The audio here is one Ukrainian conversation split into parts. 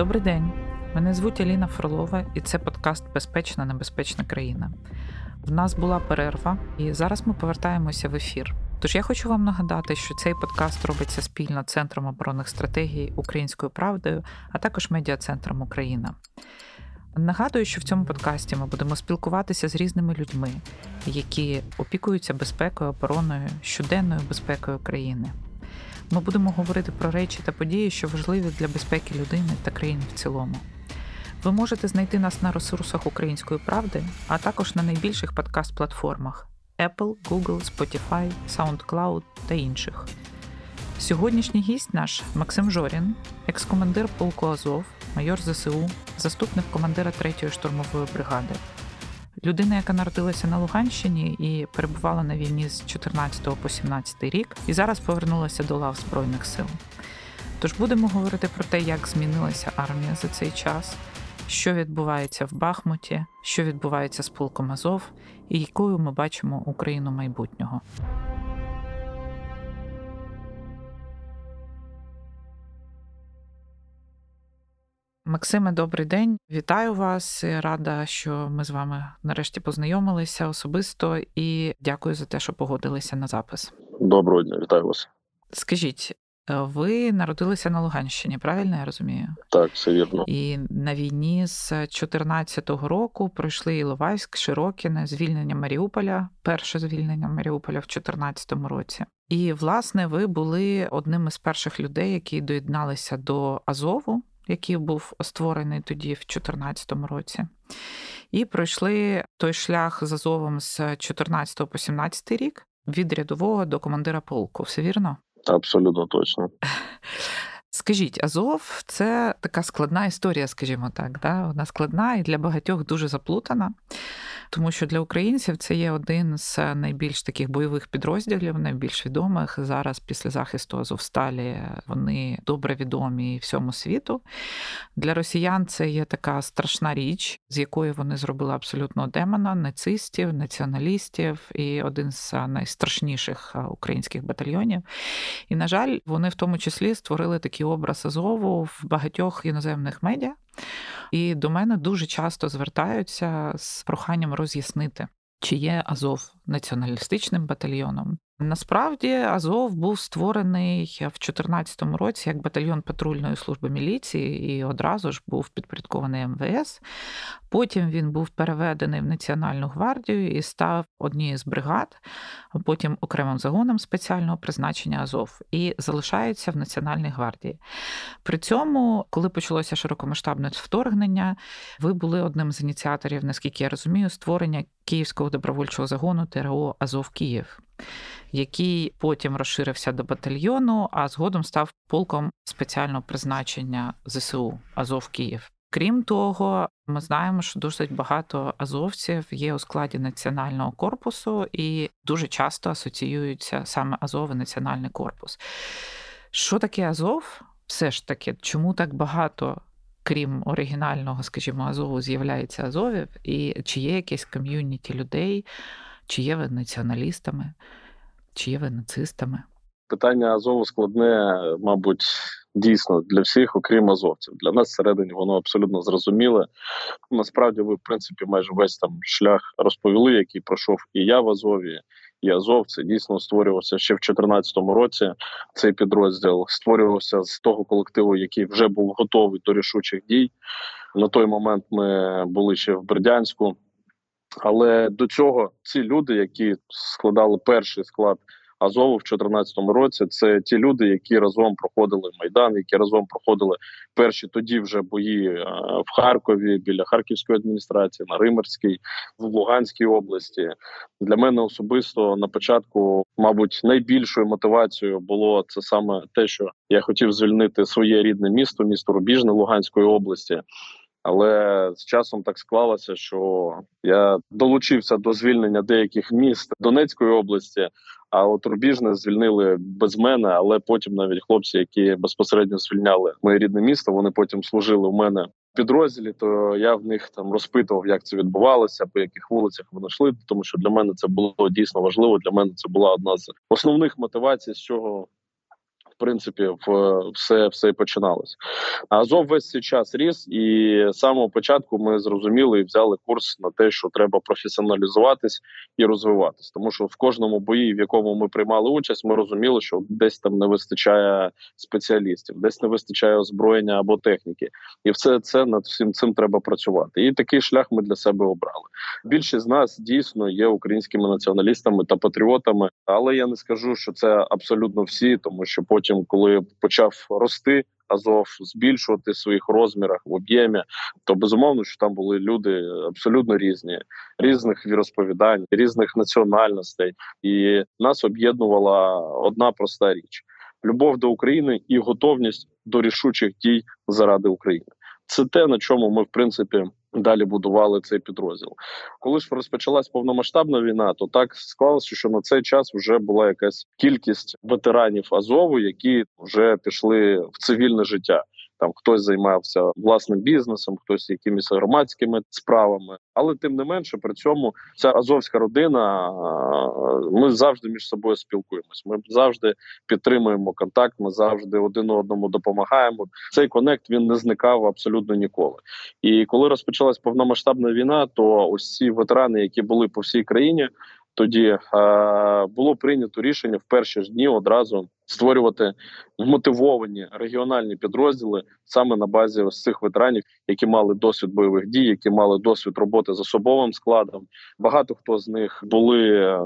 Добрий день. Мене звуть Аліна Фролова, і це подкаст Безпечна небезпечна країна. В нас була перерва, і зараз ми повертаємося в ефір. Тож я хочу вам нагадати, що цей подкаст робиться спільно Центром оборонних стратегій Українською правдою, а також медіа-центром Україна. Нагадую, що в цьому подкасті ми будемо спілкуватися з різними людьми, які опікуються безпекою, обороною, щоденною безпекою країни. Ми будемо говорити про речі та події, що важливі для безпеки людини та країни в цілому. Ви можете знайти нас на ресурсах Української правди, а також на найбільших подкаст-платформах Apple, Google, Spotify, SoundCloud та інших. Сьогоднішній гість наш Максим Жорін, екс-командир полку Азов, майор ЗСУ, заступник командира 3-ї штурмової бригади. Людина, яка народилася на Луганщині і перебувала на війні з 14 по 17 рік, і зараз повернулася до лав Збройних сил. Тож будемо говорити про те, як змінилася армія за цей час, що відбувається в Бахмуті, що відбувається з полком Азов, і якою ми бачимо Україну майбутнього. Максиме, добрий день. Вітаю вас. Рада, що ми з вами нарешті познайомилися особисто і дякую за те, що погодилися на запис. Доброго дня, вітаю вас. Скажіть, е, ви народилися на Луганщині, правильно я розумію? Так, все вірно. І на війні з 2014 року пройшли Іловайськ, Широкіне, звільнення Маріуполя, перше звільнення Маріуполя в 2014 році. І, власне, ви були одним із перших людей, які доєдналися до Азову який був створений тоді в 2014 році. І пройшли той шлях з Азовом з 14 по 17 рік від рядового до командира полку. Все вірно? Абсолютно точно. Скажіть, Азов це така складна історія, скажімо так. Да? Вона складна і для багатьох дуже заплутана тому що для українців це є один з найбільш таких бойових підрозділів, найбільш відомих зараз після захисту Азовсталі. Вони добре відомі всьому світу. Для росіян це є така страшна річ, з якої вони зробили абсолютно демона, нацистів, націоналістів і один з найстрашніших українських батальйонів. І, на жаль, вони в тому числі створили такий образ Азову в багатьох іноземних медіа. І до мене дуже часто звертаються з проханням роз'яснити, чи є Азов націоналістичним батальйоном, Насправді Азов був створений в 2014 році як батальйон патрульної служби міліції і одразу ж був підпорядкований МВС. Потім він був переведений в Національну гвардію і став однією з бригад, а потім окремим загоном спеціального призначення Азов і залишається в Національній гвардії. При цьому, коли почалося широкомасштабне вторгнення, ви були одним з ініціаторів, наскільки я розумію, створення Київського добровольчого загону ТРО Азов Київ який потім розширився до батальйону, а згодом став полком спеціального призначення ЗСУ Азов Київ. Крім того, ми знаємо, що досить багато азовців є у складі національного корпусу і дуже часто асоціюються саме Азов і Національний корпус. Що таке Азов? Все ж таки, чому так багато, крім оригінального, скажімо, Азову, з'являється Азовів, і чи є якесь ком'юніті людей, чи є ви націоналістами? Чи є ви нацистами? Питання Азову складне, мабуть, дійсно для всіх, окрім азовців. Для нас всередині воно абсолютно зрозуміле. Насправді, ви, в принципі, майже весь там шлях розповіли, який пройшов і я в Азові, і Азов. Це дійсно створювався ще в 2014 році. Цей підрозділ створювався з того колективу, який вже був готовий до рішучих дій. На той момент ми були ще в Бердянську. Але до цього ці люди, які складали перший склад Азову в 2014 році, це ті люди, які разом проходили майдан, які разом проходили перші тоді вже бої е, в Харкові біля Харківської адміністрації, на Римерській, в Луганській області. Для мене особисто на початку, мабуть, найбільшою мотивацією було це саме те, що я хотів звільнити своє рідне місто, місто Рубіжне Луганської області. Але з часом так склалося, що я долучився до звільнення деяких міст Донецької області. А от Рубіжне звільнили без мене, але потім навіть хлопці, які безпосередньо звільняли моє рідне місто, вони потім служили у мене в підрозділі. То я в них там розпитував, як це відбувалося, по яких вулицях вони йшли. Тому що для мене це було дійсно важливо. Для мене це була одна з основних мотивацій, з чого принципі все все починалось. Азов весь цей час ріс, і з самого початку ми зрозуміли і взяли курс на те, що треба професіоналізуватись і розвиватись. Тому що в кожному бої, в якому ми приймали участь, ми розуміли, що десь там не вистачає спеціалістів, десь не вистачає озброєння або техніки, і все це над всім цим треба працювати. І такий шлях ми для себе обрали. Більшість з нас дійсно є українськими націоналістами та патріотами, але я не скажу, що це абсолютно всі, тому що потім, коли почав рости. Азов збільшувати своїх розмірах в об'ємі, то безумовно, що там були люди абсолютно різні, різних віросповідань, різних національностей, і нас об'єднувала одна проста річ: любов до України і готовність до рішучих дій заради України. Це те, на чому ми в принципі далі будували цей підрозділ. Коли ж розпочалась повномасштабна війна, то так склалося, що на цей час вже була якась кількість ветеранів Азову, які вже пішли в цивільне життя. Там хтось займався власним бізнесом, хтось якимись громадськими справами, але тим не менше, при цьому ця азовська родина. Ми завжди між собою спілкуємось. Ми завжди підтримуємо контакт. Ми завжди один одному допомагаємо. Цей конект він не зникав абсолютно ніколи. І коли розпочалась повномасштабна війна, то ось ці ветерани, які були по всій країні, тоді е, було прийнято рішення в перші ж дні одразу створювати мотивовані регіональні підрозділи саме на базі ось цих ветеранів, які мали досвід бойових дій, які мали досвід роботи з особовим складом. Багато хто з них були е,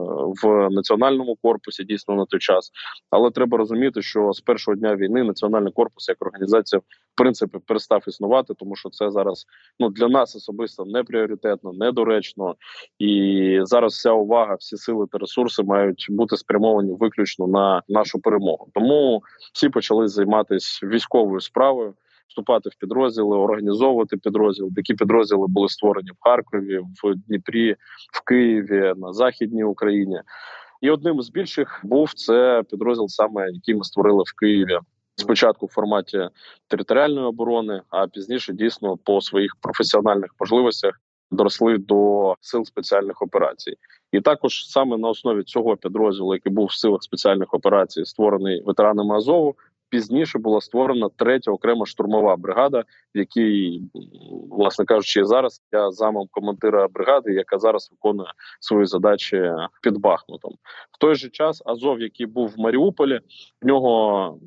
в національному корпусі дійсно на той час. Але треба розуміти, що з першого дня війни національний корпус як організація принципі перестав існувати, тому що це зараз ну для нас особисто не пріоритетно, недоречно. І зараз вся увага, всі сили та ресурси мають бути спрямовані виключно на нашу перемогу. Тому всі почали займатися військовою справою. Вступати в підрозділи, організовувати підрозділи. Такі підрозділи були створені в Харкові, в Дніпрі, в Києві, на Західній Україні. І одним з більших був це підрозділ, саме який ми створили в Києві. Спочатку в форматі територіальної оборони, а пізніше дійсно по своїх професіональних можливостях доросли до сил спеціальних операцій. І також саме на основі цього підрозділу, який був в силах спеціальних операцій, створений ветеранами Азову. Пізніше була створена третя окрема штурмова бригада, в якій, власне кажучи, зараз я замом командира бригади, яка зараз виконує свої задачі під Бахмутом. В той же час Азов, який був в Маріуполі, в нього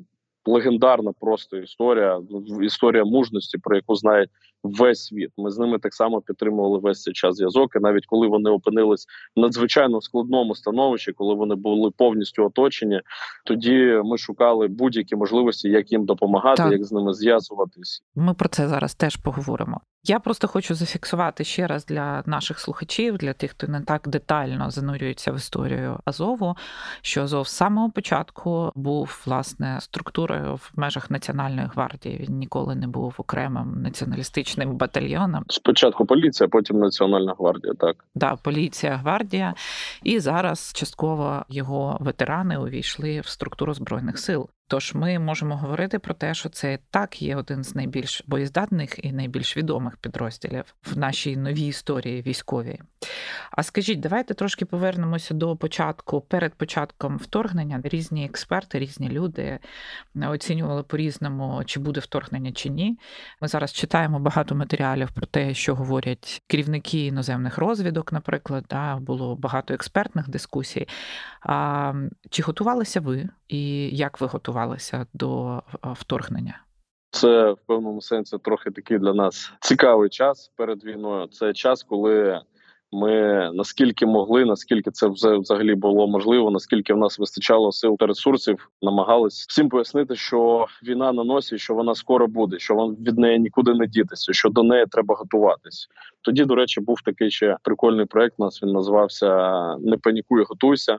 легендарна просто історія, історія мужності, про яку знає весь світ. Ми з ними так само підтримували весь цей час зв'язок. І навіть коли вони опинились в надзвичайно складному становищі, коли вони були повністю оточені, тоді ми шукали будь-які можливості, як їм допомагати, так. як з ними зв'язуватись. Ми про це зараз теж поговоримо. Я просто хочу зафіксувати ще раз для наших слухачів, для тих, хто не так детально занурюється в історію Азову, що Азов з самого початку був власне структурою в межах Національної гвардії. Він ніколи не був окремим націоналістичним батальйоном. Спочатку поліція, потім Національна гвардія. Так да, поліція, гвардія, і зараз частково його ветерани увійшли в структуру збройних сил. Тож ми можемо говорити про те, що це так є один з найбільш боєздатних і найбільш відомих підрозділів в нашій новій історії військовій. А скажіть, давайте трошки повернемося до початку. Перед початком вторгнення різні експерти, різні люди оцінювали по-різному, чи буде вторгнення чи ні. Ми зараз читаємо багато матеріалів про те, що говорять керівники іноземних розвідок, наприклад, да, було багато експертних дискусій. А, Чи готувалися ви і як ви готувалися до вторгнення? Це в певному сенсі трохи такий для нас цікавий час перед війною. Це час, коли ми наскільки могли, наскільки це взагалі було можливо, наскільки в нас вистачало сил та ресурсів, намагались всім пояснити, що війна на носі, що вона скоро буде, що вон від неї нікуди не дітися, що до неї треба готуватись. Тоді, до речі, був такий ще прикольний проект. У Нас він називався Не панікуй, готуйся.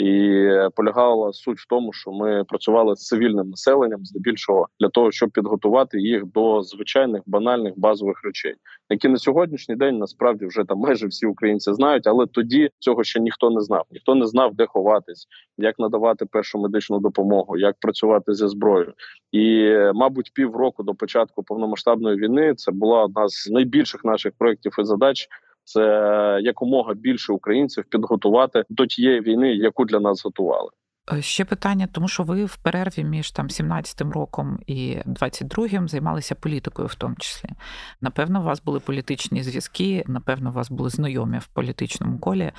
І полягала суть в тому, що ми працювали з цивільним населенням, здебільшого для того, щоб підготувати їх до звичайних банальних базових речей, які на сьогоднішній день насправді вже там майже всі українці знають, але тоді цього ще ніхто не знав. Ніхто не знав, де ховатись, як надавати першу медичну допомогу, як працювати зі зброєю. І, мабуть, півроку до початку повномасштабної війни це була одна з найбільших наших проєктів і задач це якомога більше українців підготувати до тієї війни, яку для нас готували. Е, ще питання, тому що ви в перерві між там 17-м роком і 22-м займалися політикою, в тому числі. Напевно, у вас були політичні зв'язки, напевно, у вас були знайомі в політичному колі.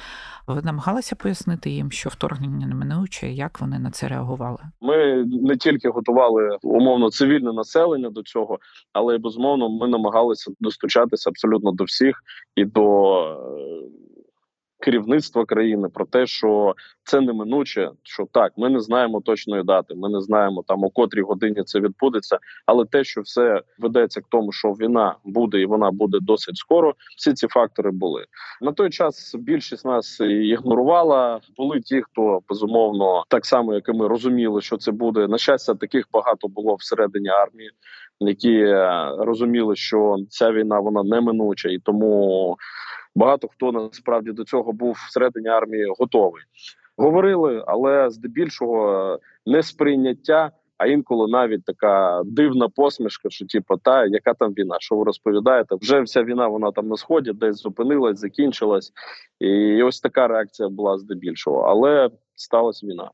Ви намагалися пояснити їм, що вторгнення неминуче, як вони на це реагували? Ми не тільки готували умовно цивільне населення до цього, але безумовно ми намагалися достучатися абсолютно до всіх і до е, керівництва країни про те, що це неминуче. Що так, ми не знаємо точної дати, ми не знаємо там у котрій годині це відбудеться. Але те, що все ведеться к тому, що війна буде і вона буде досить скоро. Всі ці фактори були на той час. Більшість нас ігнорувала. Були ті, хто безумовно так само, як і ми розуміли, що це буде. На щастя, таких багато було всередині армії, які е, розуміли, що ця війна вона неминуча, і тому багато хто насправді до цього був всередині армії готовий. Говорили, але здебільшого не сприйняття, а інколи навіть така дивна посмішка, що типу, та яка там війна? Що ви розповідаєте? Вже вся війна вона там на сході, десь зупинилась, закінчилась, і ось така реакція була здебільшого, але сталася війна.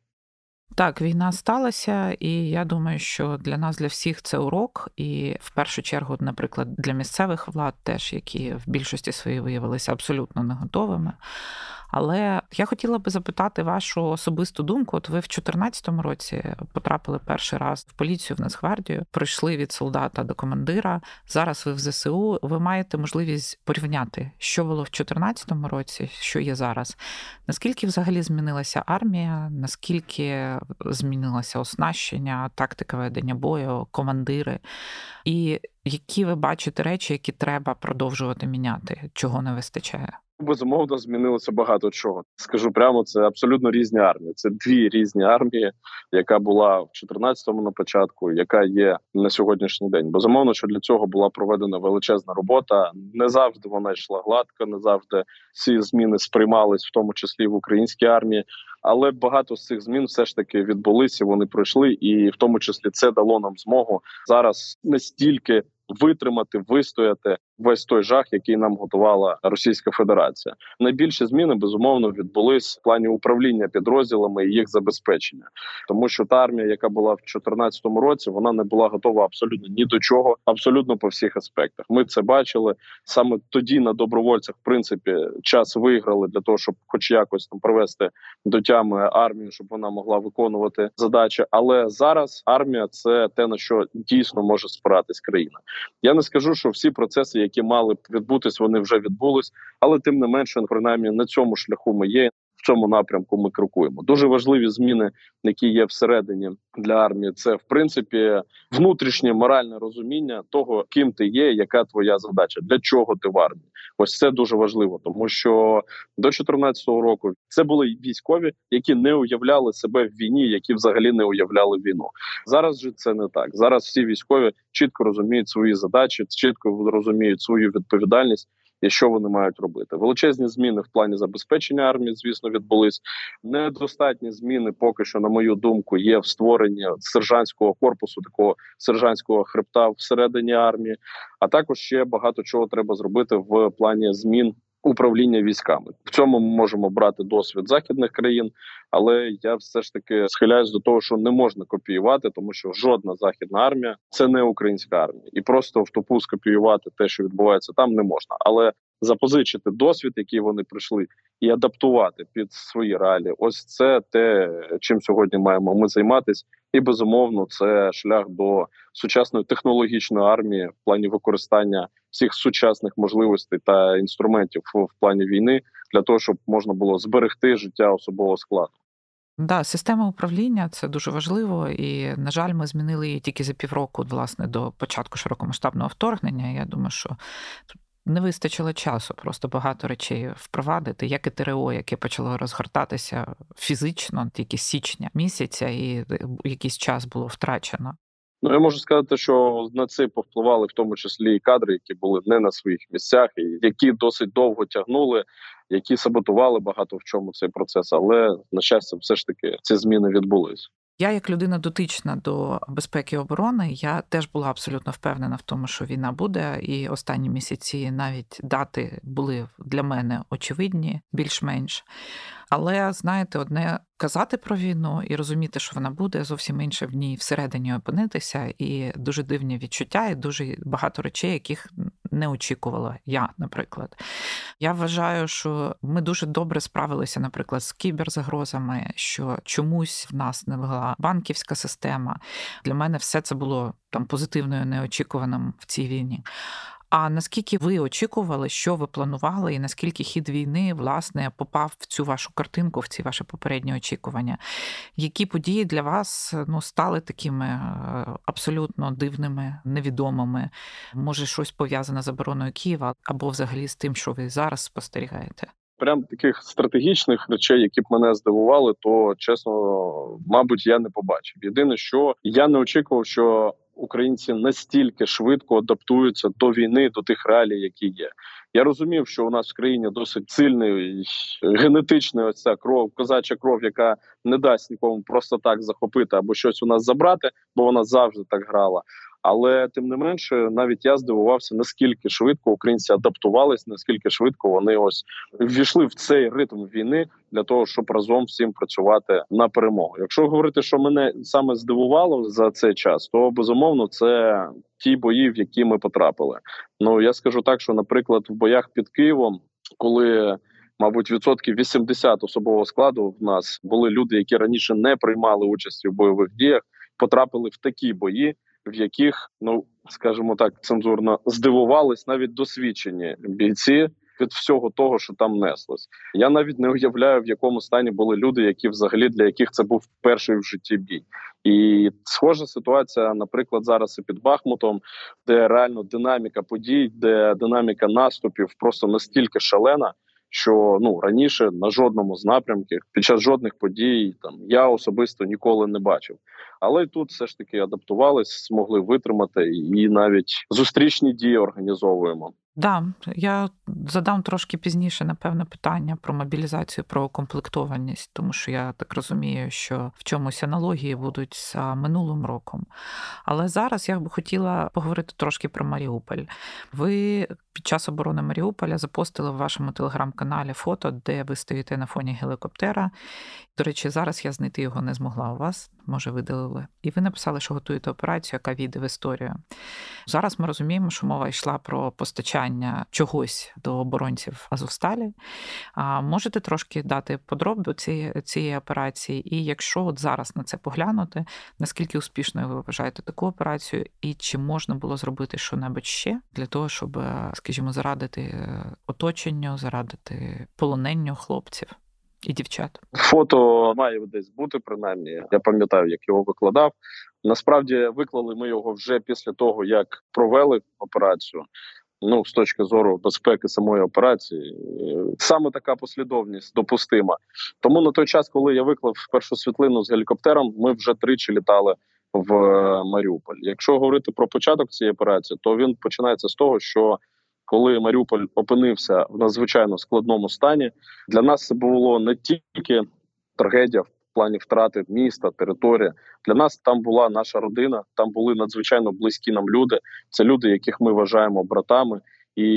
Так, війна сталася, і я думаю, що для нас, для всіх, це урок. І в першу чергу, наприклад, для місцевих влад, теж які в більшості своїй виявилися абсолютно не готовими. Але я хотіла би запитати вашу особисту думку. От ви в 2014 році потрапили перший раз в поліцію в Нацгвардію, прийшли від солдата до командира. Зараз ви в ЗСУ. Ви маєте можливість порівняти, що було в 2014 році, що є зараз. Наскільки взагалі змінилася армія? Наскільки змінилося оснащення, тактика ведення бою, командири? І які ви бачите речі, які треба продовжувати міняти, чого не вистачає? Безумовно, змінилося багато чого. Скажу прямо, це абсолютно різні армії. Це дві різні армії, яка була в 14-му на початку, яка є на сьогоднішній день. Безумовно, що для цього була проведена величезна робота. Не завжди вона йшла гладко, не завжди ці зміни сприймались, в тому числі в українській армії. Але багато з цих змін все ж таки відбулися. Вони пройшли, і в тому числі це дало нам змогу зараз не стільки витримати, вистояти весь той жах, який нам готувала Російська Федерація. Найбільші зміни безумовно відбулись в плані управління підрозділами і їх забезпечення, тому що та армія, яка була в 2014 році, вона не була готова абсолютно ні до чого, абсолютно по всіх аспектах. Ми це бачили саме тоді. На добровольцях, в принципі, час виграли для того, щоб, хоч якось там привести до тями армію, щоб вона могла виконувати задачі. Але зараз армія це те на що дійсно може спиратись країна. Я не скажу, що всі процеси, які мали б відбутись, вони вже відбулись, але тим не менше, принаймні на цьому шляху ми є. Цьому напрямку ми крокуємо. Дуже важливі зміни, які є всередині для армії. Це в принципі внутрішнє моральне розуміння того, ким ти є, яка твоя задача, для чого ти в армії. Ось це дуже важливо, тому що до 2014 року це були військові, які не уявляли себе в війні, які взагалі не уявляли війну. Зараз же це не так. Зараз всі військові чітко розуміють свої задачі, чітко розуміють свою відповідальність і що вони мають робити. Величезні зміни в плані забезпечення армії, звісно, відбулись. Недостатні зміни, поки що, на мою думку, є в створенні сержантського корпусу, такого сержантського хребта всередині армії. А також ще багато чого треба зробити в плані змін управління військами. В цьому ми можемо брати досвід західних країн, але я все ж таки схиляюсь до того, що не можна копіювати, тому що жодна західна армія це не українська армія, і просто в топу скопіювати те, що відбувається там, не можна. Але запозичити досвід, який вони прийшли, і адаптувати під свої реалії. Ось це те, чим сьогодні маємо ми займатися, і безумовно це шлях до сучасної технологічної армії в плані використання всіх сучасних можливостей та інструментів в плані війни для того, щоб можна було зберегти життя особового складу. Да, система управління це дуже важливо, і на жаль, ми змінили її тільки за півроку, власне, до початку широкомасштабного вторгнення. Я думаю, що не вистачило часу просто багато речей впровадити, як і ТРО, яке почало розгортатися фізично тільки січня місяця, і е, якийсь час було втрачено. Ну я можу сказати, що на це повпливали в тому числі і кадри, які були не на своїх місцях, і які досить довго тягнули, які саботували багато в чому цей процес. Але на щастя, все ж таки ці зміни відбулись. Я, як людина дотична до безпеки і оборони, я теж була абсолютно впевнена в тому, що війна буде, і останні місяці навіть дати були для мене очевидні, більш-менш. Але знаєте, одне казати про війну і розуміти, що вона буде, зовсім інше в ній всередині опинитися, і дуже дивні відчуття, і дуже багато речей, яких не очікувала я, наприклад. Я вважаю, що ми дуже добре справилися, наприклад, з кіберзагрозами, що чомусь в нас не легла банківська система. Для мене все це було там позитивною, неочікуваним в цій війні. А наскільки ви очікували, що ви планували, і наскільки хід війни власне попав в цю вашу картинку, в ці ваші попередні очікування? Які події для вас ну, стали такими е, абсолютно дивними, невідомими? Може, щось пов'язане з обороною Києва або взагалі з тим, що ви зараз спостерігаєте? Прям таких стратегічних речей, які б мене здивували, то чесно, мабуть, я не побачив. Єдине, що я не очікував, що українці настільки швидко адаптуються до війни, до тих реалій, які є. Я розумів, що у нас в країні досить сильний генетичний ось ця кров, козача кров, яка не дасть нікому просто так захопити або щось у нас забрати, бо вона завжди так грала. Але тим не менше, навіть я здивувався, наскільки швидко українці адаптувались, наскільки швидко вони ось ввійшли в цей ритм війни для того, щоб разом всім працювати на перемогу. Якщо говорити, що мене саме здивувало за цей час, то безумовно це ті бої, в які ми потрапили. Ну я скажу так, що, наприклад, в боях під Києвом, коли Мабуть, відсотків 80 особового складу в нас були люди, які раніше не приймали участі в бойових діях, потрапили в такі бої, в яких, ну скажімо так, цензурно здивувались навіть досвідчені бійці від всього того, що там неслось. Я навіть не уявляю, в якому стані були люди, які взагалі для яких це був перший в житті бій. І схожа ситуація, наприклад, зараз і під Бахмутом, де реально динаміка подій, де динаміка наступів просто настільки шалена що ну раніше на жодному з напрямків під час жодних подій там я особисто ніколи не бачив. Але тут все ж таки адаптувались, змогли витримати і навіть зустрічні дії організовуємо. Да, я задам трошки пізніше, напевне, питання про мобілізацію, про укомплектованість, тому що я так розумію, що в чомусь аналогії будуть з минулим роком. Але зараз я б хотіла поговорити трошки про Маріуполь. Ви під час оборони Маріуполя запостили в вашому телеграм-каналі фото, де ви стоїте на фоні гелікоптера. До речі, зараз я знайти його не змогла у вас, може, видалили. І ви написали, що готуєте операцію, яка війде в історію. Зараз ми розуміємо, що мова йшла про постачання чогось до оборонців Азовсталі. А Можете трошки дати подробиці цієї операції, і якщо от зараз на це поглянути, наскільки успішною ви вважаєте таку операцію, і чи можна було зробити що-небудь ще для того, щоб, скажімо, зарадити оточенню, зарадити полоненню хлопців? і дівчат. Фото має десь бути принаймні. Я пам'ятаю, як його викладав. Насправді виклали ми його вже після того, як провели операцію. Ну, з точки зору безпеки самої операції, саме така послідовність допустима. Тому на той час, коли я виклав першу світлину з гелікоптером, ми вже тричі літали в Маріуполь. Якщо говорити про початок цієї операції, то він починається з того, що коли Маріуполь опинився в надзвичайно складному стані, для нас це було не тільки трагедія в плані втрати міста, території. Для нас там була наша родина, там були надзвичайно близькі нам люди. Це люди, яких ми вважаємо братами. І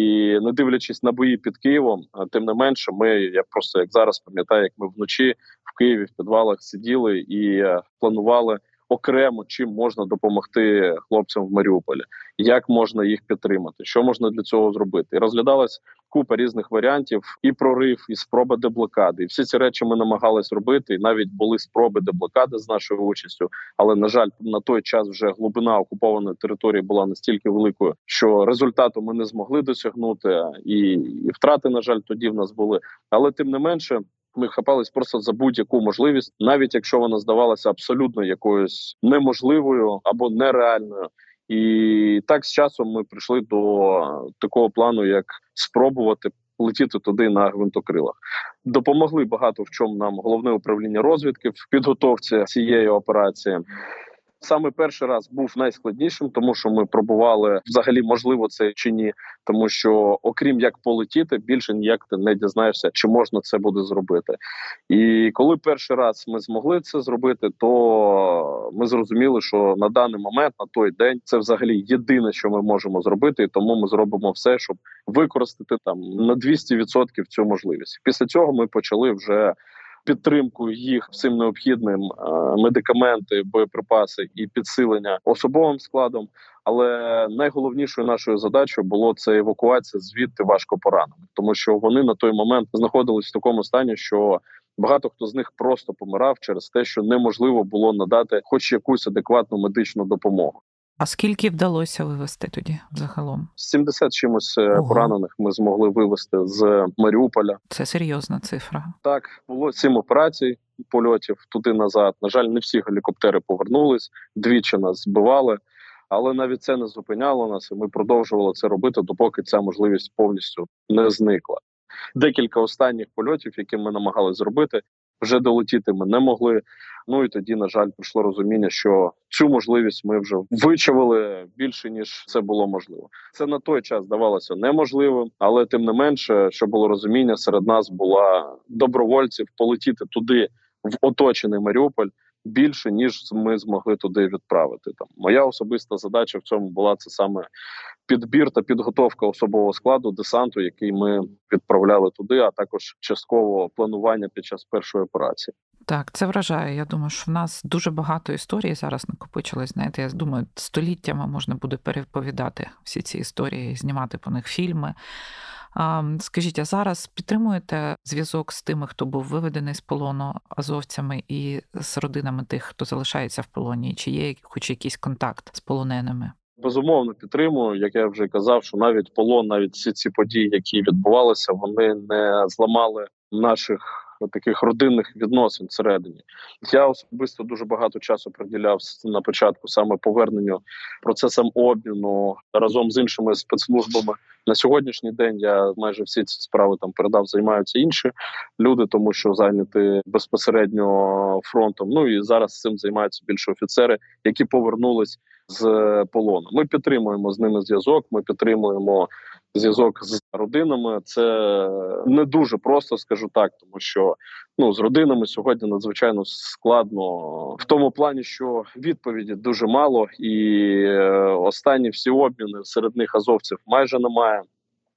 не дивлячись на бої під Києвом, тим не менше, ми я просто як зараз пам'ятаю, як ми вночі в Києві в підвалах сиділи і е, планували окремо чим можна допомогти хлопцям в Маріуполі, як можна їх підтримати, що можна для цього зробити, і розглядалась купа різних варіантів, і прорив, і спроба деблокади. І всі ці речі ми намагались робити. І навіть були спроби деблокади з нашою участю. Але на жаль, на той час вже глибина окупованої території була настільки великою, що результату ми не змогли досягнути, і, і втрати на жаль тоді в нас були. Але тим не менше. Ми хапались просто за будь-яку можливість, навіть якщо вона здавалася абсолютно якоюсь неможливою або нереальною. І так з часом ми прийшли до такого плану, як спробувати летіти туди на гвинтокрилах. Допомогли багато в чому нам головне управління розвідки в підготовці цієї операції. Саме перший раз був найскладнішим, тому що ми пробували взагалі можливо це чи ні, тому що окрім як полетіти, більше ніяк ти не дізнаєшся, чи можна це буде зробити. І коли перший раз ми змогли це зробити, то ми зрозуміли, що на даний момент, на той день, це взагалі єдине, що ми можемо зробити, і тому ми зробимо все, щоб використати там на 200% цю можливість. Після цього ми почали вже підтримку їх всім необхідним е, медикаменти, боєприпаси і підсилення особовим складом. Але найголовнішою нашою задачою було це евакуація звідти важко поранених, тому що вони на той момент знаходились в такому стані, що багато хто з них просто помирав через те, що неможливо було надати хоч якусь адекватну медичну допомогу. А скільки вдалося вивезти тоді загалом? 70 чимось е, Ого. поранених ми змогли вивезти з Маріуполя. Це серйозна цифра. Так було сім операцій польотів туди назад. На жаль, не всі гелікоптери повернулись, двічі нас збивали. Але навіть це не зупиняло нас, і ми продовжували це робити, допоки ця можливість повністю не зникла. Декілька останніх польотів, які ми намагалися зробити, вже долетіти ми не могли. Ну і тоді, на жаль, прийшло розуміння, що цю можливість ми вже вичавили більше ніж це було можливо. Це на той час здавалося неможливим, але тим не менше, що було розуміння, серед нас була добровольців полетіти туди в оточений Маріуполь більше ніж ми змогли туди відправити. Там моя особиста задача в цьому була це саме підбір та підготовка особового складу десанту, який ми відправляли туди, а також частково планування під час першої операції. Так, це вражає. Я думаю, що в нас дуже багато історій зараз накопичилось. Знаєте, я думаю, століттями можна буде переповідати всі ці історії, знімати по них фільми. Скажіть, а зараз підтримуєте зв'язок з тими, хто був виведений з полону азовцями і з родинами тих, хто залишається в полоні? Чи є хоч якийсь контакт з полоненими? Безумовно підтримую, як я вже казав, що навіть полон, навіть всі ці події, які відбувалися, вони не зламали наших таких родинних відносин всередині. Я особисто дуже багато часу приділяв на початку саме поверненню процесам обміну разом з іншими спецслужбами. На сьогоднішній день я майже всі ці справи там передав, займаються інші люди, тому що зайняті безпосередньо фронтом. Ну і зараз цим займаються більше офіцери, які повернулись з полону. Ми підтримуємо з ними зв'язок. Ми підтримуємо зв'язок з родинами. Це не дуже просто, скажу так, тому що ну з родинами сьогодні надзвичайно складно в тому плані, що відповіді дуже мало, і е, останні всі обміни серед них азовців майже немає.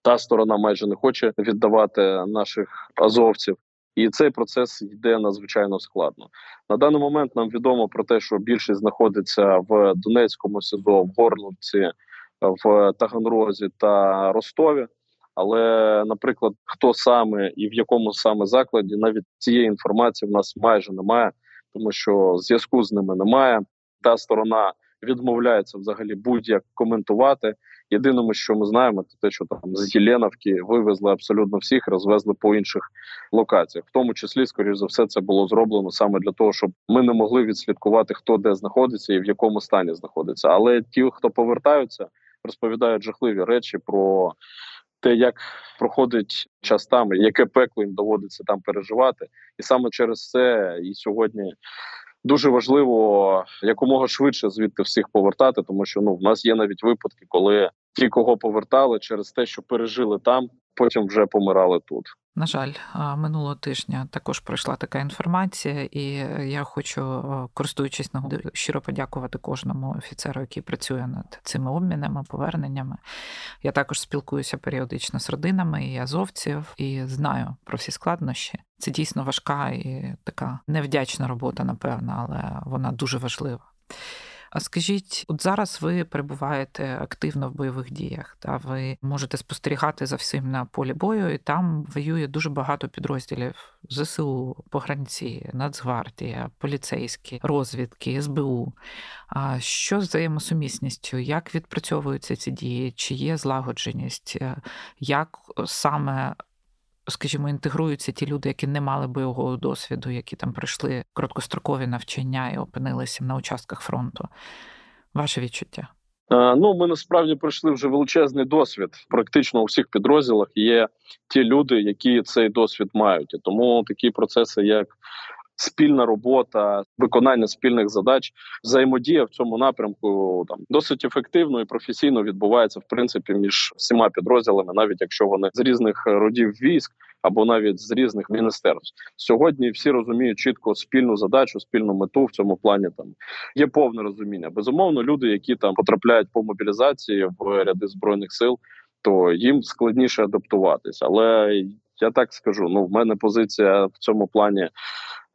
Та сторона майже не хоче віддавати наших азовців. І цей процес йде надзвичайно складно. На даний момент нам відомо про те, що більшість знаходиться в Донецькому СИЗО, в Горловці, в Таганрозі та Ростові. Але, наприклад, хто саме і в якому саме закладі, навіть цієї інформації в нас майже немає, тому що зв'язку з ними немає. Та сторона відмовляється взагалі будь-як коментувати. Єдине, що ми знаємо, це те, що там з Єленовки вивезли абсолютно всіх, розвезли по інших локаціях, в тому числі, скоріш за все, це було зроблено саме для того, щоб ми не могли відслідкувати, хто де знаходиться і в якому стані знаходиться. Але ті, хто повертаються, розповідають жахливі речі про. Те, як проходить час там, яке пекло їм доводиться там переживати, і саме через це і сьогодні дуже важливо якомога швидше звідти всіх повертати, тому що ну в нас є навіть випадки, коли ті, кого повертали через те, що пережили там, потім вже помирали тут. На жаль, минулого тижня також пройшла така інформація, і я хочу, користуючись нагодою, щиро подякувати кожному офіцеру, який працює над цими обмінами, поверненнями. Я також спілкуюся періодично з родинами і азовців і знаю про всі складнощі. Це дійсно важка і така невдячна робота, напевно, але вона дуже важлива. А скажіть, от зараз ви перебуваєте активно в бойових діях, та ви можете спостерігати за всім на полі бою, і там воює дуже багато підрозділів ЗСУ, погранці, Нацгвардія, поліцейські, розвідки, СБУ. А що з взаємосумісністю? Як відпрацьовуються ці дії? Чи є злагодженість? Як саме скажімо, інтегруються ті люди, які не мали бойового досвіду, які там пройшли короткострокові навчання і опинилися на участках фронту. Ваше відчуття? Ну, ми насправді пройшли вже величезний досвід. Практично у всіх підрозділах є ті люди, які цей досвід мають. І Тому такі процеси, як спільна робота, виконання спільних задач, взаємодія в цьому напрямку там досить ефективно і професійно відбувається в принципі між всіма підрозділами, навіть якщо вони з різних родів військ або навіть з різних міністерств. Сьогодні всі розуміють чітко спільну задачу, спільну мету в цьому плані. Там є повне розуміння. Безумовно, люди, які там потрапляють по мобілізації в ряди збройних сил, то їм складніше адаптуватися. Але я так скажу: ну в мене позиція в цьому плані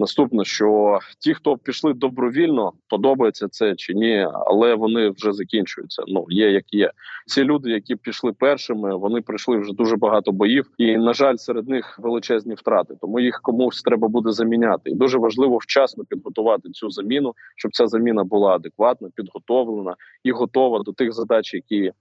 Наступне, що ті, хто пішли добровільно, подобається це чи ні, але вони вже закінчуються. Ну є як є. Ці люди, які пішли першими, вони пройшли вже дуже багато боїв, і на жаль, серед них величезні втрати. Тому їх комусь треба буде заміняти. І дуже важливо вчасно підготувати цю заміну, щоб ця заміна була адекватна, підготовлена і готова до тих задач, які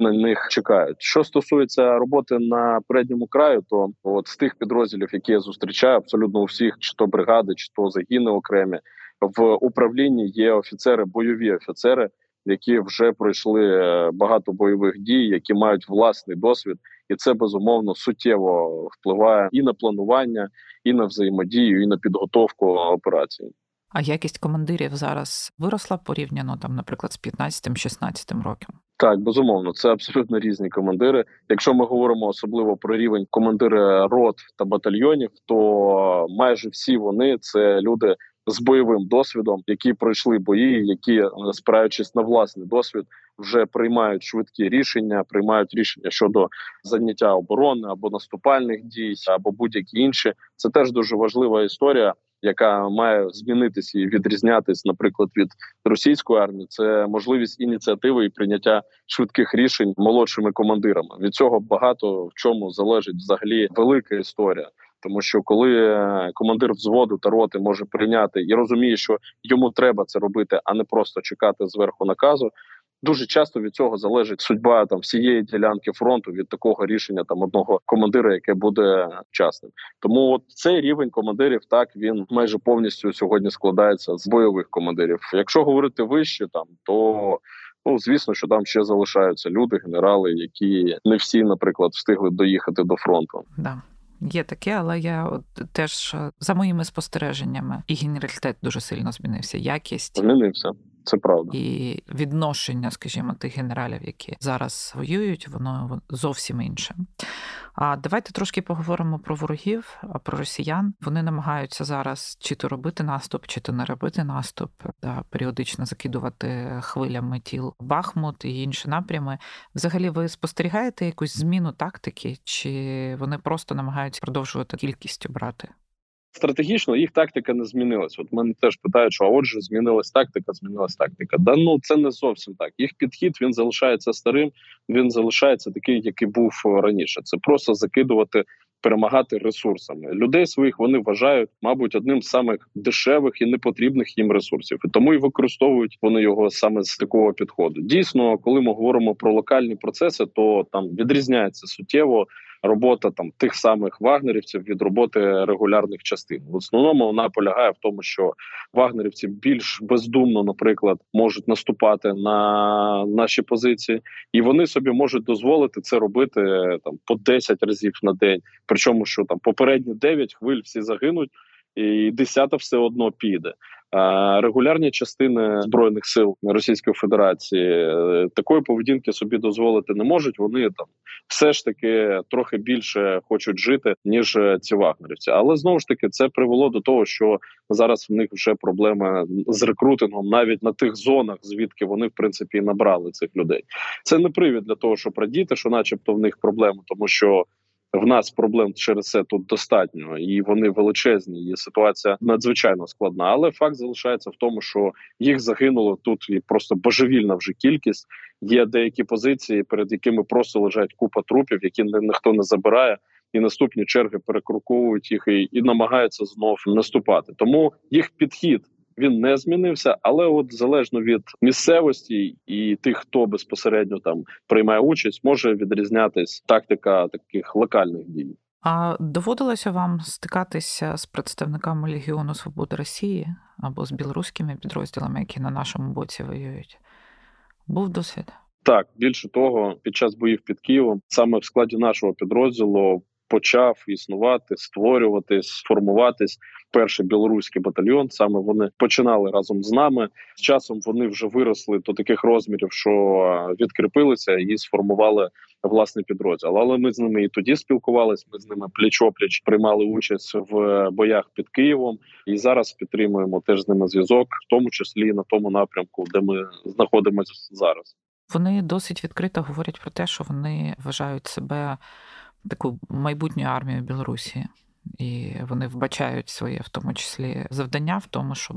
на них чекають. Що стосується роботи на передньому краю, то от з тих підрозділів, які я зустрічаю, абсолютно у всіх, чи то бригади, чи то загіни окремі в управлінні є офіцери, бойові офіцери, які вже пройшли е, багато бойових дій, які мають власний досвід, і це безумовно суттєво впливає і на планування, і на взаємодію, і на підготовку операції. А якість командирів зараз виросла порівняно там, наприклад, з 15-16 роком. Так, безумовно, це абсолютно різні командири. Якщо ми говоримо особливо про рівень командири рот та батальйонів, то майже всі вони це люди з бойовим досвідом, які пройшли бої, які спираючись на власний досвід, вже приймають швидкі рішення, приймають рішення щодо заняття оборони або наступальних дій, або будь-які інші. Це теж дуже важлива історія яка має змінитися і відрізнятись, наприклад, від російської армії, це можливість ініціативи і прийняття швидких рішень молодшими командирами. Від цього багато в чому залежить взагалі велика історія. Тому що коли е, командир взводу та роти може прийняти і розуміє, що йому треба це робити, а не просто чекати зверху наказу, Дуже часто від цього залежить судьба там всієї ділянки фронту від такого рішення там одного командира, яке буде вчасним. Тому от цей рівень командирів так він майже повністю сьогодні складається з бойових командирів. Якщо говорити вище, там то ну звісно, що там ще залишаються люди, генерали, які не всі, наприклад, встигли доїхати до фронту. Да. Є таке, але я от теж за моїми спостереженнями і генералітет дуже сильно змінився. Якість змінився. Це правда і відношення, скажімо, тих генералів, які зараз воюють, воно зовсім інше. А давайте трошки поговоримо про ворогів, про росіян. Вони намагаються зараз чи то робити наступ, чи то не робити наступ, да, періодично закидувати хвилями тіл Бахмут і інші напрями. Взагалі, ви спостерігаєте якусь зміну тактики, чи вони просто намагаються продовжувати кількістю брати? Стратегічно їх тактика не змінилась. От мене теж питають, що а отже, змінилась тактика, змінилась тактика. Да ну це не зовсім так. Їх підхід він залишається старим, він залишається такий, який був раніше. Це просто закидувати. Перемагати ресурсами людей своїх вони вважають, мабуть, одним з самих дешевих і непотрібних їм ресурсів, і тому і використовують вони його саме з такого підходу. Дійсно, коли ми говоримо про локальні процеси, то там відрізняється суттєво робота там тих самих вагнерівців від роботи регулярних частин. В основному вона полягає в тому, що вагнерівці більш бездумно, наприклад, можуть наступати на наші позиції, і вони собі можуть дозволити це робити там по 10 разів на день. Причому що там попередні 9 хвиль всі загинуть. І десята все одно піде. Регулярні частини збройних сил Російської Федерації е, такої поведінки собі дозволити не можуть. Вони там все ж таки трохи більше хочуть жити ніж ці вагнерівці. Але знову ж таки це привело до того, що зараз в них вже проблеми з рекрутингом навіть на тих зонах, звідки вони в принципі набрали цих людей. Це не привід для того, щоб радіти, що, начебто, в них проблеми, тому що в нас проблем через це тут достатньо, і вони величезні. І ситуація надзвичайно складна. Але факт залишається в тому, що їх загинуло тут і просто божевільна вже кількість. Є деякі позиції, перед якими просто лежать купа трупів, які ніхто не забирає. І наступні черги перекруковують їх і, і намагаються знов наступати. Тому їх підхід він не змінився, але от залежно від місцевості і тих, хто безпосередньо там приймає участь, може відрізнятись тактика таких локальних дій. А доводилося вам стикатися з представниками Легіону Свободи Росії або з білоруськими підрозділами, які на нашому боці воюють? Був досвід? Так, більше того, під час боїв під Києвом, саме в складі нашого підрозділу почав існувати, створюватись, формуватись. Перший білоруський батальйон саме вони починали разом з нами. З часом вони вже виросли до таких розмірів, що відкріпилися і сформували власний підрозділ. Але ми з ними і тоді спілкувалися. Ми з ними пліч-опліч приймали участь в боях під Києвом, і зараз підтримуємо теж з ними зв'язок, в тому числі на тому напрямку, де ми знаходимося зараз. Вони досить відкрито говорять про те, що вони вважають себе таку майбутню армію Білорусі. І вони вбачають своє, в тому числі, завдання в тому, щоб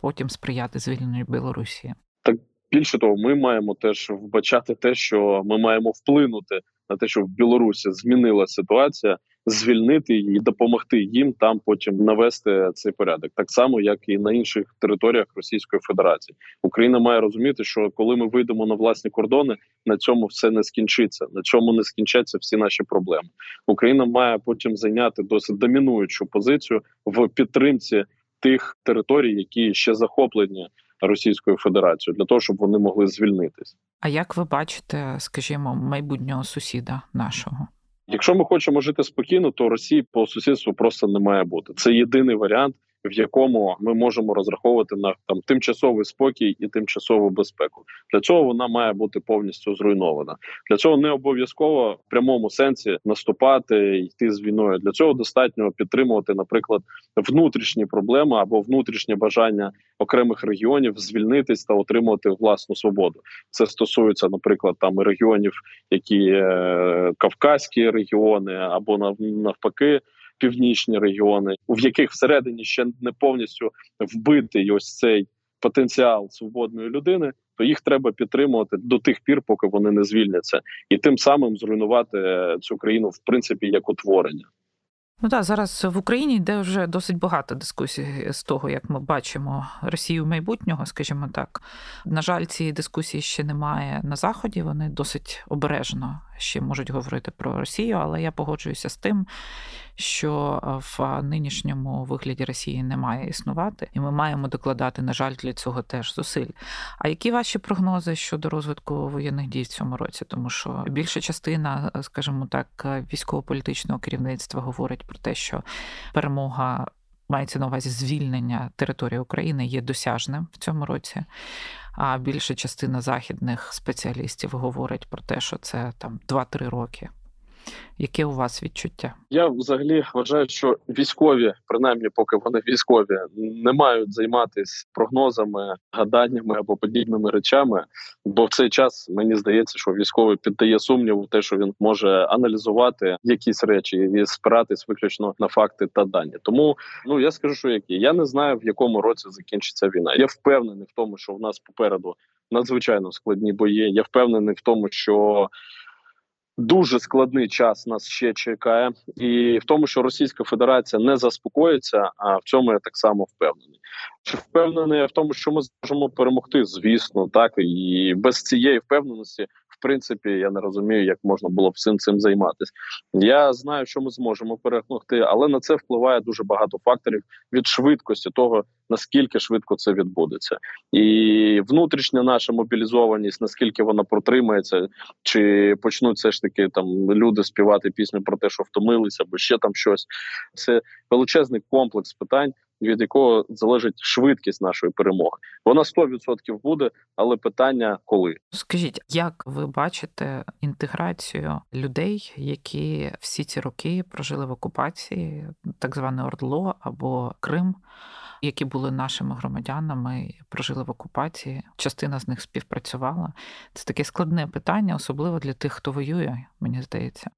потім сприяти звільненню Білорусі. Так більше того, ми маємо теж вбачати те, що ми маємо вплинути на те, щоб в Білорусі змінила ситуація, звільнити її, допомогти їм там потім навести цей порядок, так само як і на інших територіях Російської Федерації. Україна має розуміти, що коли ми вийдемо на власні кордони, на цьому все не скінчиться. На цьому не скінчаться всі наші проблеми. Україна має потім зайняти досить домінуючу позицію в підтримці тих територій, які ще захоплені. Російською Федерацією для того, щоб вони могли звільнитись. А як ви бачите, скажімо, майбутнього сусіда нашого? Якщо ми хочемо жити спокійно, то Росії по сусідству просто не має бути. Це єдиний варіант, в якому ми можемо розраховувати на там тимчасовий спокій і тимчасову безпеку. Для цього вона має бути повністю зруйнована. Для цього не обов'язково в прямому сенсі наступати йти з війною. Для цього достатньо підтримувати, наприклад, внутрішні проблеми або внутрішнє бажання окремих регіонів звільнитись та отримувати власну свободу. Це стосується, наприклад, там регіонів, які е, кавказькі регіони або навпаки північні регіони, в яких всередині ще не повністю вбитий ось цей потенціал свободної людини, то їх треба підтримувати до тих пір, поки вони не звільняться, і тим самим зруйнувати е, цю країну в принципі як утворення. Ну так, зараз в Україні йде вже досить багато дискусій з того, як ми бачимо Росію майбутнього, скажімо так. На жаль, цієї дискусії ще немає на заході. Вони досить обережно ще можуть говорити про Росію, але я погоджуюся з тим, що в нинішньому вигляді Росії не має існувати, і ми маємо докладати, на жаль, для цього теж зусиль. А які ваші прогнози щодо розвитку воєнних дій в цьому році? Тому що більша частина, скажімо так, військово-політичного керівництва говорить про те, що перемога. Мається на увазі звільнення території України є досяжним в цьому році. А більша частина західних спеціалістів говорить про те, що це там 2-3 роки. Яке у вас відчуття? Я взагалі вважаю, що військові, принаймні, поки вони військові, не мають займатися прогнозами, гаданнями або подібними речами. Бо в цей час мені здається, що військовий піддає сумніву, те, що він може аналізувати якісь речі і спиратись виключно на факти та дані. Тому ну я скажу, що які я не знаю, в якому році закінчиться війна. Я впевнений в тому, що в нас попереду надзвичайно складні бої. Я впевнений в тому, що Дуже складний час нас ще чекає, і в тому, що Російська Федерація не заспокоїться. А в цьому я так само впевнений. Чи впевнений я в тому, що ми зможемо перемогти? Звісно, так і без цієї впевненості принципі я не розумію, як можна було б всім цим займатися. Я знаю, що ми зможемо перемогти, але на це впливає дуже багато факторів від швидкості того. Наскільки швидко це відбудеться, і внутрішня наша мобілізованість, наскільки вона протримається, чи почнуть все ж таки там люди співати пісню про те, що втомилися, або ще там щось. Це величезний комплекс питань, від якого залежить швидкість нашої перемоги. Вона 100% буде, але питання коли скажіть, як ви бачите інтеграцію людей, які всі ці роки прожили в окупації, так зване Ордло або Крим? Які були нашими громадянами, прожили в окупації. Частина з них співпрацювала. Це таке складне питання, особливо для тих, хто воює, мені здається.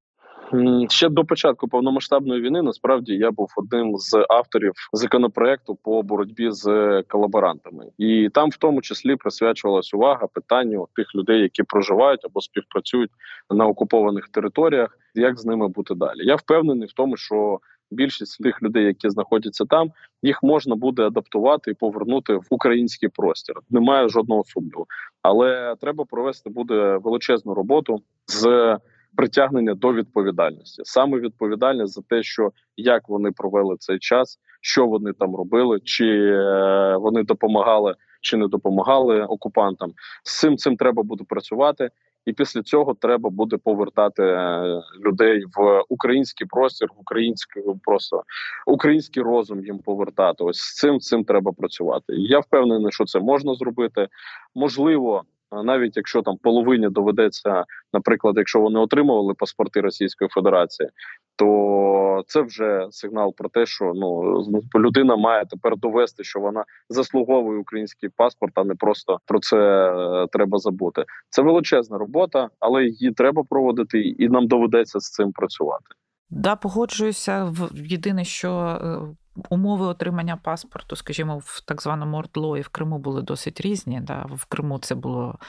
Ще до початку повномасштабної війни насправді я був одним з авторів законопроекту по боротьбі з колаборантами, і там, в тому числі, присвячувалась увага питанню тих людей, які проживають або співпрацюють на окупованих територіях, як з ними бути далі. Я впевнений в тому, що більшість тих людей, які знаходяться там, їх можна буде адаптувати і повернути в український простір. Немає жодного сумніву, але треба провести буде величезну роботу з притягнення до відповідальності, саме відповідальність за те, що як вони провели цей час, що вони там робили, чи е, вони допомагали, чи не допомагали окупантам. З цим цим треба буде працювати. і після цього треба буде повертати е, людей в український простір, в український просто український розум їм повертати. Ось з цим цим треба працювати. Я впевнений, що це можна зробити. Можливо, навіть якщо там половині доведеться, наприклад, якщо вони отримували паспорти Російської Федерації, то це вже сигнал про те, що ну людина має тепер довести, що вона заслуговує український паспорт, а не просто про це е, треба забути. Це величезна робота, але її треба проводити, і нам доведеться з цим працювати. Да, погоджуюся. Єдине, що е, Умови отримання паспорту, скажімо, в так званому ордло і в Криму були досить різні. Да? В Криму це було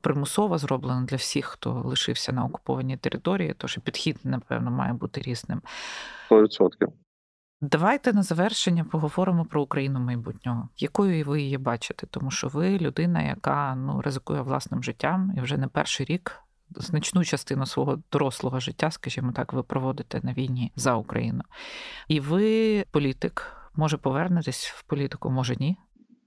примусово зроблено для всіх, хто лишився на окупованій території, тож підхід, напевно, має бути різним. 100%. Давайте на завершення поговоримо про Україну майбутнього, якою ви її бачите, тому що ви людина, яка ну ризикує власним життям і вже не перший рік значну частину свого дорослого життя, скажімо так, ви проводите на війні за Україну. І ви політик, може повернетесь в політику, може ні?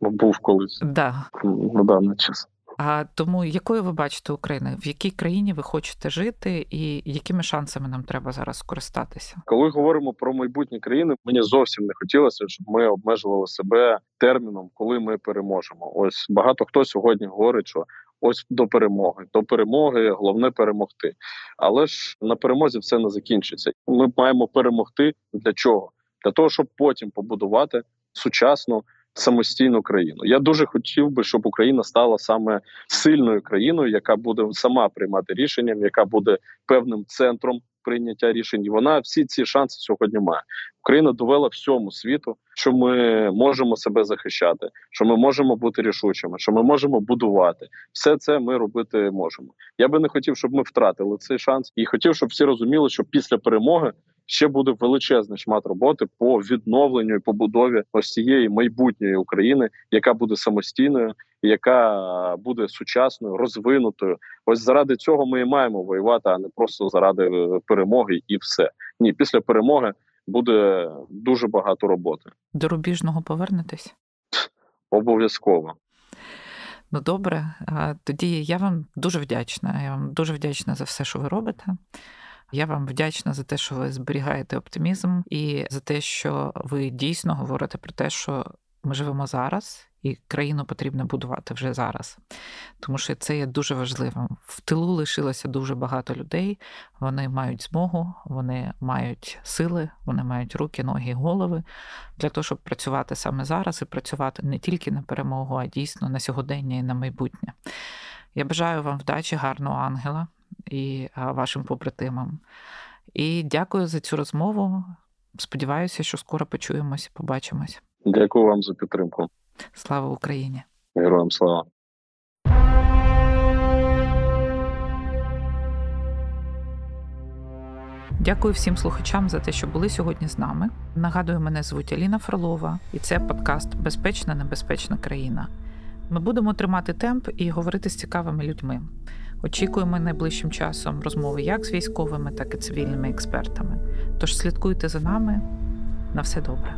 Був колись да. на даний час. А тому якою ви бачите Україну? В якій країні ви хочете жити, і якими шансами нам треба зараз скористатися? Коли говоримо про майбутні країни, мені зовсім не хотілося, щоб ми обмежували себе терміном, коли ми переможемо. Ось багато хто сьогодні говорить, що ось до перемоги. До перемоги головне перемогти. Але ж на перемозі все не закінчиться. Ми маємо перемогти для чого? Для того, щоб потім побудувати сучасну самостійну країну. Я дуже хотів би, щоб Україна стала саме сильною країною, яка буде сама приймати рішення, яка буде певним центром прийняття рішень. І Вона всі ці шанси сьогодні має. Україна довела всьому світу, що ми можемо себе захищати, що ми можемо бути рішучими, що ми можемо будувати. Все це ми робити можемо. Я би не хотів, щоб ми втратили цей шанс, і хотів, щоб всі розуміли, що після перемоги ще буде величезний шмат роботи по відновленню і побудові ось цієї майбутньої України, яка буде самостійною, яка буде сучасною, розвинутою. Ось заради цього ми і маємо воювати, а не просто заради е, перемоги, і все ні. Після перемоги буде дуже багато роботи. До рубіжного повернетесь? Обов'язково. Ну добре, тоді я вам дуже вдячна. Я вам дуже вдячна за все, що ви робите. Я вам вдячна за те, що ви зберігаєте оптимізм, і за те, що ви дійсно говорите про те, що ми живемо зараз, і країну потрібно будувати вже зараз. Тому що це є дуже важливим. В тилу лишилося дуже багато людей. Вони мають змогу, вони мають сили, вони мають руки, ноги, голови для того, щоб працювати саме зараз і працювати не тільки на перемогу, а дійсно на сьогодення і на майбутнє. Я бажаю вам вдачі, гарного ангела і вашим побратимам. І дякую за цю розмову. Сподіваюся, що скоро почуємося, побачимось. Дякую вам за підтримку. Слава Україні! Героям слава! Дякую всім слухачам за те, що були сьогодні з нами. Нагадую, мене звуть Аліна Фролова, і це подкаст Безпечна небезпечна країна. Ми будемо тримати темп і говорити з цікавими людьми. Очікуємо найближчим часом розмови як з військовими, так і цивільними експертами. Тож слідкуйте за нами на все добре.